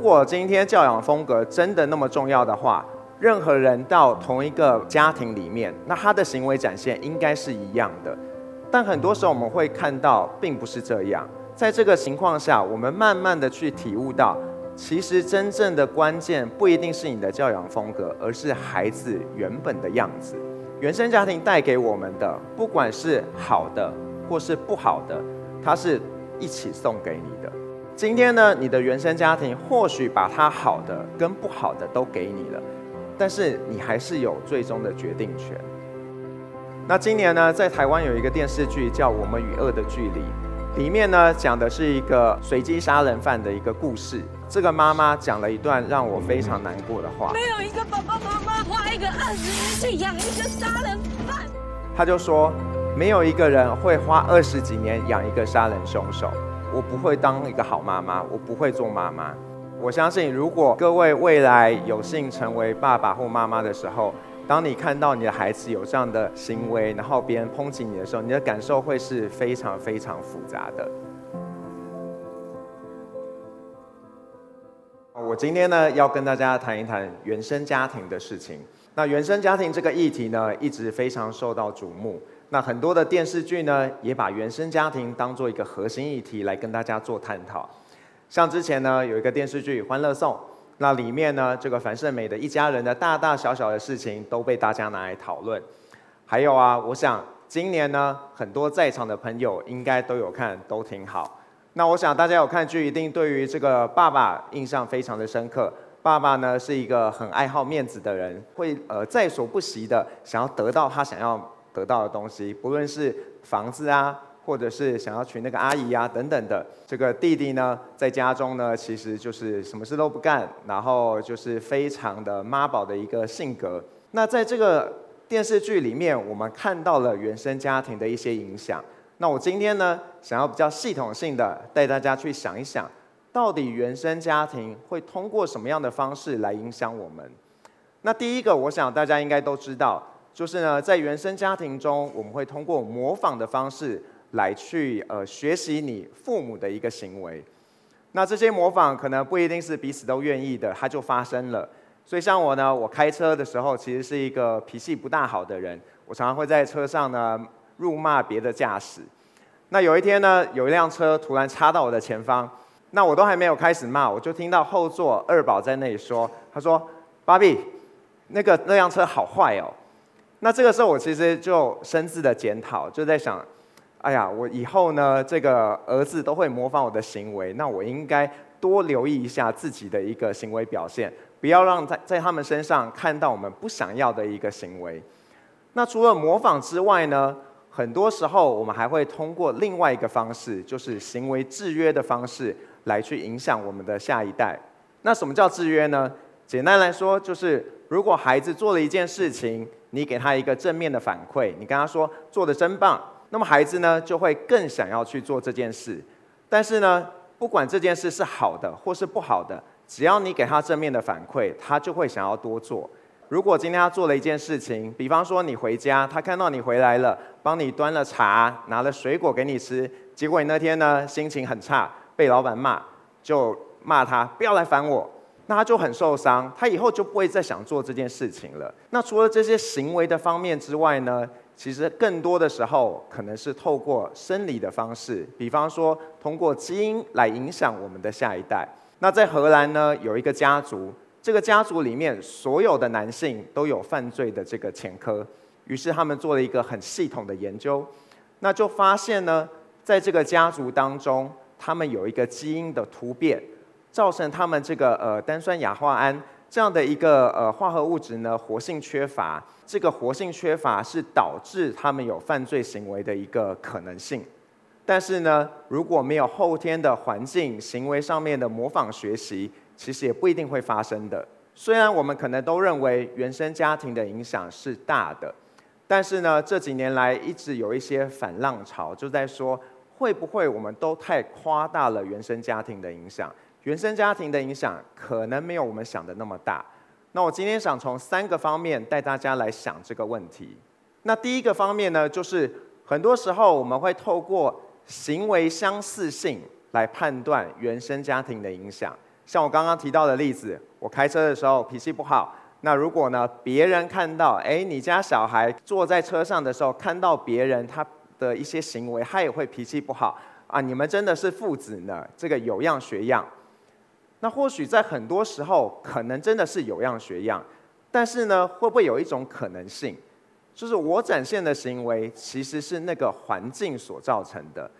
如果今天教养风格真的那么重要的话，任何人到同一个家庭里面，那他的行为展现应该是一样的。但很多时候我们会看到，并不是这样。在这个情况下，我们慢慢的去体悟到，其实真正的关键不一定是你的教养风格，而是孩子原本的样子。原生家庭带给我们的，不管是好的或是不好的，它是一起送给你的。今天呢，你的原生家庭或许把它好的跟不好的都给你了，但是你还是有最终的决定权。那今年呢，在台湾有一个电视剧叫《我们与恶的距离》，里面呢讲的是一个随机杀人犯的一个故事。这个妈妈讲了一段让我非常难过的话。没有一个爸爸妈妈花一个二十年去养一个杀人犯。他就说，没有一个人会花二十几年养一个杀人凶手。我不会当一个好妈妈，我不会做妈妈。我相信，如果各位未来有幸成为爸爸或妈妈的时候，当你看到你的孩子有这样的行为，然后别人抨击你的时候，你的感受会是非常非常复杂的。我今天呢，要跟大家谈一谈原生家庭的事情。那原生家庭这个议题呢，一直非常受到瞩目。那很多的电视剧呢，也把原生家庭当做一个核心议题来跟大家做探讨。像之前呢，有一个电视剧《欢乐颂》，那里面呢，这个樊胜美的一家人的大大小小的事情都被大家拿来讨论。还有啊，我想今年呢，很多在场的朋友应该都有看，都挺好。那我想大家有看剧，一定对于这个爸爸印象非常的深刻。爸爸呢是一个很爱好面子的人，会呃在所不惜的想要得到他想要。得到的东西，不论是房子啊，或者是想要娶那个阿姨啊等等的。这个弟弟呢，在家中呢，其实就是什么事都不干，然后就是非常的妈宝的一个性格。那在这个电视剧里面，我们看到了原生家庭的一些影响。那我今天呢，想要比较系统性的带大家去想一想，到底原生家庭会通过什么样的方式来影响我们？那第一个，我想大家应该都知道。就是呢，在原生家庭中，我们会通过模仿的方式来去呃学习你父母的一个行为。那这些模仿可能不一定是彼此都愿意的，它就发生了。所以像我呢，我开车的时候其实是一个脾气不大好的人，我常常会在车上呢辱骂别的驾驶。那有一天呢，有一辆车突然插到我的前方，那我都还没有开始骂，我就听到后座二宝在那里说：“他说，芭比，那个那辆车好坏哦。”那这个时候，我其实就深自的检讨，就在想，哎呀，我以后呢，这个儿子都会模仿我的行为，那我应该多留意一下自己的一个行为表现，不要让在在他们身上看到我们不想要的一个行为。那除了模仿之外呢，很多时候我们还会通过另外一个方式，就是行为制约的方式，来去影响我们的下一代。那什么叫制约呢？简单来说，就是如果孩子做了一件事情，你给他一个正面的反馈，你跟他说做的真棒，那么孩子呢就会更想要去做这件事。但是呢，不管这件事是好的或是不好的，只要你给他正面的反馈，他就会想要多做。如果今天他做了一件事情，比方说你回家，他看到你回来了，帮你端了茶，拿了水果给你吃，结果你那天呢心情很差，被老板骂，就骂他不要来烦我。那他就很受伤，他以后就不会再想做这件事情了。那除了这些行为的方面之外呢，其实更多的时候可能是透过生理的方式，比方说通过基因来影响我们的下一代。那在荷兰呢，有一个家族，这个家族里面所有的男性都有犯罪的这个前科，于是他们做了一个很系统的研究，那就发现呢，在这个家族当中，他们有一个基因的突变。造成他们这个呃单酸亚化胺这样的一个呃化合物质呢活性缺乏，这个活性缺乏是导致他们有犯罪行为的一个可能性。但是呢，如果没有后天的环境行为上面的模仿学习，其实也不一定会发生的。虽然我们可能都认为原生家庭的影响是大的，但是呢这几年来一直有一些反浪潮，就在说会不会我们都太夸大了原生家庭的影响？原生家庭的影响可能没有我们想的那么大。那我今天想从三个方面带大家来想这个问题。那第一个方面呢，就是很多时候我们会透过行为相似性来判断原生家庭的影响。像我刚刚提到的例子，我开车的时候脾气不好，那如果呢别人看到，哎，你家小孩坐在车上的时候看到别人他的一些行为，他也会脾气不好啊，你们真的是父子呢，这个有样学样。那或许在很多时候，可能真的是有样学样，但是呢，会不会有一种可能性，就是我展现的行为其实是那个环境所造成的？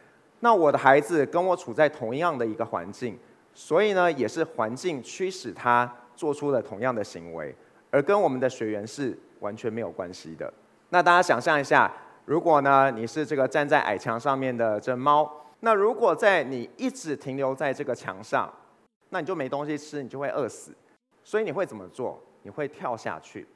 那我的孩子跟我处在同样的一个环境，所以呢，也是环境驱使他做出了同样的行为，而跟我们的学员是完全没有关系的。那大家想象一下，如果呢，你是这个站在矮墙上面的这猫，那如果在你一直停留在这个墙上，那你就没东西吃，你就会饿死，所以你会怎么做？你会跳下去，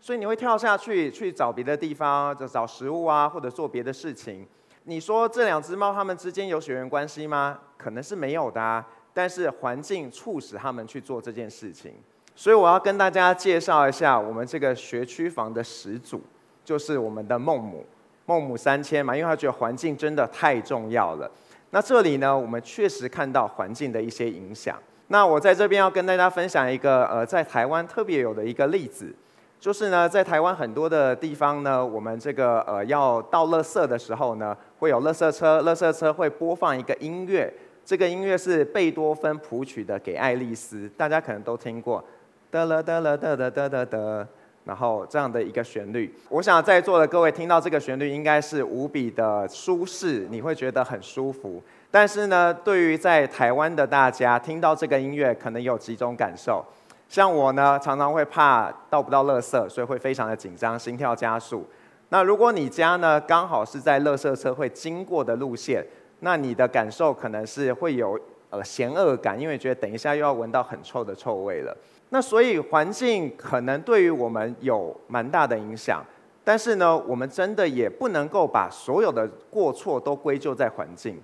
所以你会跳下去去找别的地方，就找食物啊，或者做别的事情。你说这两只猫它们之间有血缘关系吗？可能是没有的啊，但是环境促使它们去做这件事情。所以我要跟大家介绍一下我们这个学区房的始祖，就是我们的孟母，孟母三迁嘛，因为他觉得环境真的太重要了。那这里呢，我们确实看到环境的一些影响。那我在这边要跟大家分享一个呃，在台湾特别有的一个例子，就是呢，在台湾很多的地方呢，我们这个呃要倒垃圾的时候呢，会有垃圾车，垃圾车会播放一个音乐，这个音乐是贝多芬谱曲的《给爱丽丝》，大家可能都听过，得了得了得得得得得。然后这样的一个旋律，我想在座的各位听到这个旋律应该是无比的舒适，你会觉得很舒服。但是呢，对于在台湾的大家听到这个音乐，可能有几种感受。像我呢，常常会怕倒不到垃圾，所以会非常的紧张，心跳加速。那如果你家呢刚好是在垃圾车会经过的路线，那你的感受可能是会有呃嫌恶感，因为觉得等一下又要闻到很臭的臭味了。那所以环境可能对于我们有蛮大的影响，但是呢，我们真的也不能够把所有的过错都归咎在环境，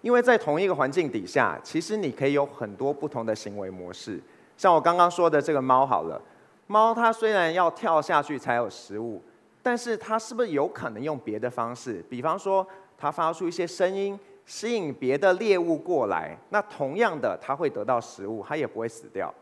因为在同一个环境底下，其实你可以有很多不同的行为模式。像我刚刚说的这个猫好了，猫它虽然要跳下去才有食物，但是它是不是有可能用别的方式？比方说，它发出一些声音，吸引别的猎物过来，那同样的，它会得到食物，它也不会死掉。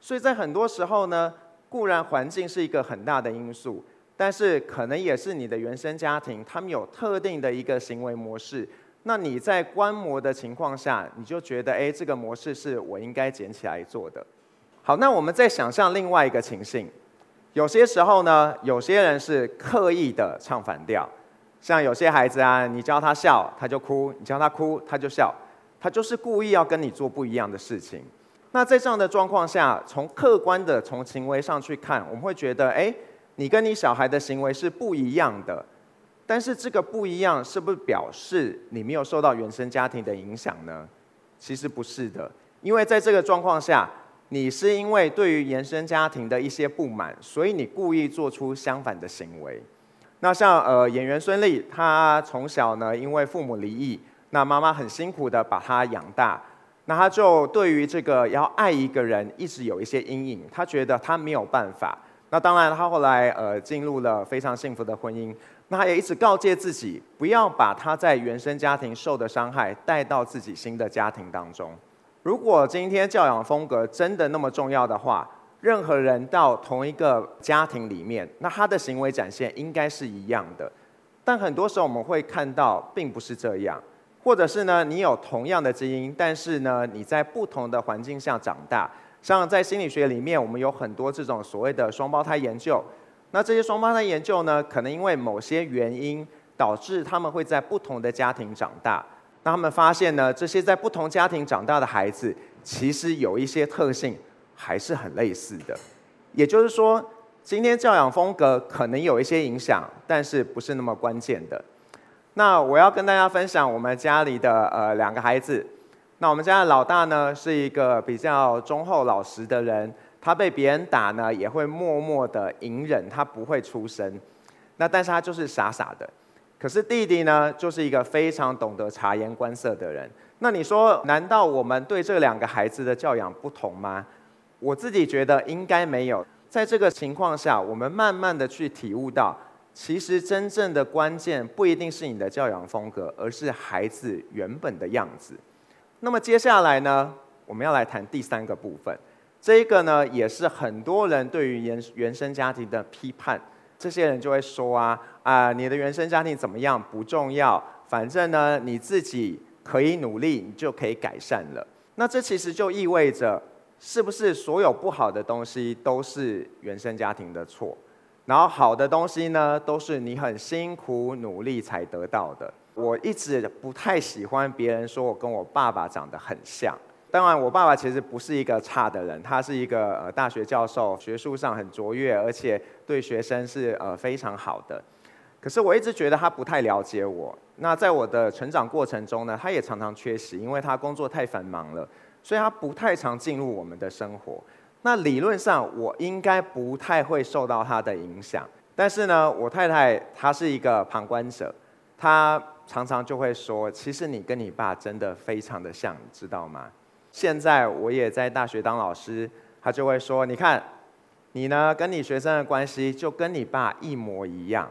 所以在很多时候呢，固然环境是一个很大的因素，但是可能也是你的原生家庭，他们有特定的一个行为模式。那你在观摩的情况下，你就觉得，哎，这个模式是我应该捡起来做的。好，那我们再想象另外一个情境，有些时候呢，有些人是刻意的唱反调，像有些孩子啊，你教他笑他就哭，你教他哭他就笑，他就是故意要跟你做不一样的事情。那在这样的状况下，从客观的从行为上去看，我们会觉得，哎，你跟你小孩的行为是不一样的。但是这个不一样，是不是表示你没有受到原生家庭的影响呢？其实不是的，因为在这个状况下，你是因为对于原生家庭的一些不满，所以你故意做出相反的行为。那像呃演员孙俪，她从小呢因为父母离异，那妈妈很辛苦的把她养大。那她就对于这个要爱一个人一直有一些阴影，她觉得她没有办法。那当然，她后来呃进入了非常幸福的婚姻。那她也一直告诫自己，不要把她在原生家庭受的伤害带到自己新的家庭当中。如果今天教养风格真的那么重要的话，任何人到同一个家庭里面，那他的行为展现应该是一样的。但很多时候我们会看到，并不是这样。或者是呢，你有同样的基因，但是呢，你在不同的环境下长大。像在心理学里面，我们有很多这种所谓的双胞胎研究。那这些双胞胎研究呢，可能因为某些原因，导致他们会在不同的家庭长大。那他们发现呢，这些在不同家庭长大的孩子，其实有一些特性还是很类似的。也就是说，今天教养风格可能有一些影响，但是不是那么关键的。那我要跟大家分享我们家里的呃两个孩子。那我们家的老大呢是一个比较忠厚老实的人，他被别人打呢也会默默的隐忍，他不会出声。那但是他就是傻傻的。可是弟弟呢就是一个非常懂得察言观色的人。那你说，难道我们对这两个孩子的教养不同吗？我自己觉得应该没有。在这个情况下，我们慢慢的去体悟到。其实真正的关键不一定是你的教养风格，而是孩子原本的样子。那么接下来呢，我们要来谈第三个部分。这一个呢，也是很多人对于原原生家庭的批判。这些人就会说啊啊，你的原生家庭怎么样不重要，反正呢你自己可以努力，你就可以改善了。那这其实就意味着，是不是所有不好的东西都是原生家庭的错？然后好的东西呢，都是你很辛苦努力才得到的。我一直不太喜欢别人说我跟我爸爸长得很像。当然，我爸爸其实不是一个差的人，他是一个呃大学教授，学术上很卓越，而且对学生是呃非常好的。可是我一直觉得他不太了解我。那在我的成长过程中呢，他也常常缺席，因为他工作太繁忙了，所以他不太常进入我们的生活。那理论上我应该不太会受到他的影响。但是呢，我太太她是一个旁观者，她常常就会说：“其实你跟你爸真的非常的像，你知道吗？”现在我也在大学当老师，他就会说：“你看，你呢跟你学生的关系就跟你爸一模一样。”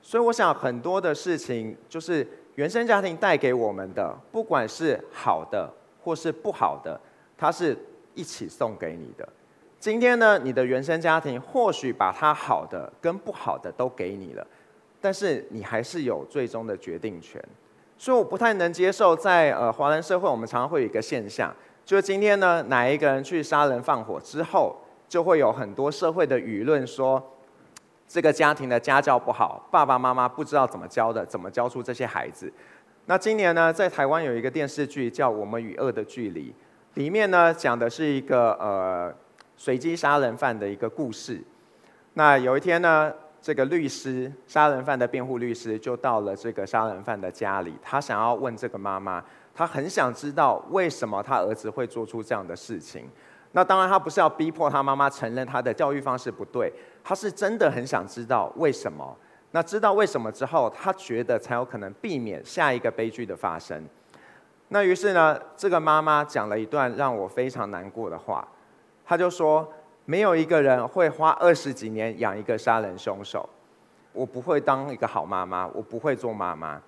所以我想很多的事情就是原生家庭带给我们的，不管是好的或是不好的，它是一起送给你的。今天呢，你的原生家庭或许把它好的跟不好的都给你了，但是你还是有最终的决定权。所以我不太能接受在呃华人社会，我们常常会有一个现象。就是今天呢，哪一个人去杀人放火之后，就会有很多社会的舆论说，这个家庭的家教不好，爸爸妈妈不知道怎么教的，怎么教出这些孩子。那今年呢，在台湾有一个电视剧叫《我们与恶的距离》，里面呢讲的是一个呃随机杀人犯的一个故事。那有一天呢，这个律师，杀人犯的辩护律师就到了这个杀人犯的家里，他想要问这个妈妈。他很想知道为什么他儿子会做出这样的事情。那当然，他不是要逼迫他妈妈承认他的教育方式不对，他是真的很想知道为什么。那知道为什么之后，他觉得才有可能避免下一个悲剧的发生。那于是呢，这个妈妈讲了一段让我非常难过的话。他就说：“没有一个人会花二十几年养一个杀人凶手。我不会当一个好妈妈，我不会做妈妈。”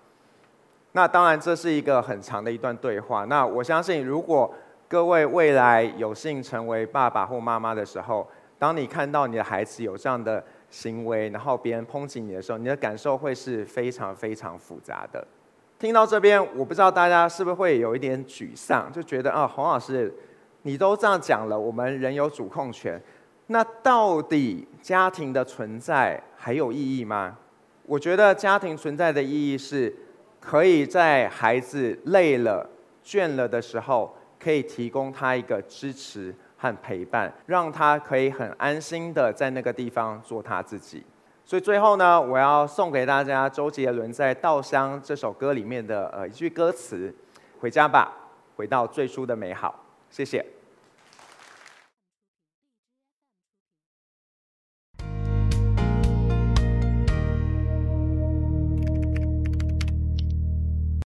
那当然，这是一个很长的一段对话。那我相信，如果各位未来有幸成为爸爸或妈妈的时候，当你看到你的孩子有这样的行为，然后别人抨击你的时候，你的感受会是非常非常复杂的。听到这边，我不知道大家是不是会有一点沮丧，就觉得啊，洪老师，你都这样讲了，我们人有主控权，那到底家庭的存在还有意义吗？我觉得家庭存在的意义是。可以在孩子累了、倦了的时候，可以提供他一个支持和陪伴，让他可以很安心的在那个地方做他自己。所以最后呢，我要送给大家周杰伦在《稻香》这首歌里面的呃一句歌词：“回家吧，回到最初的美好。”谢谢。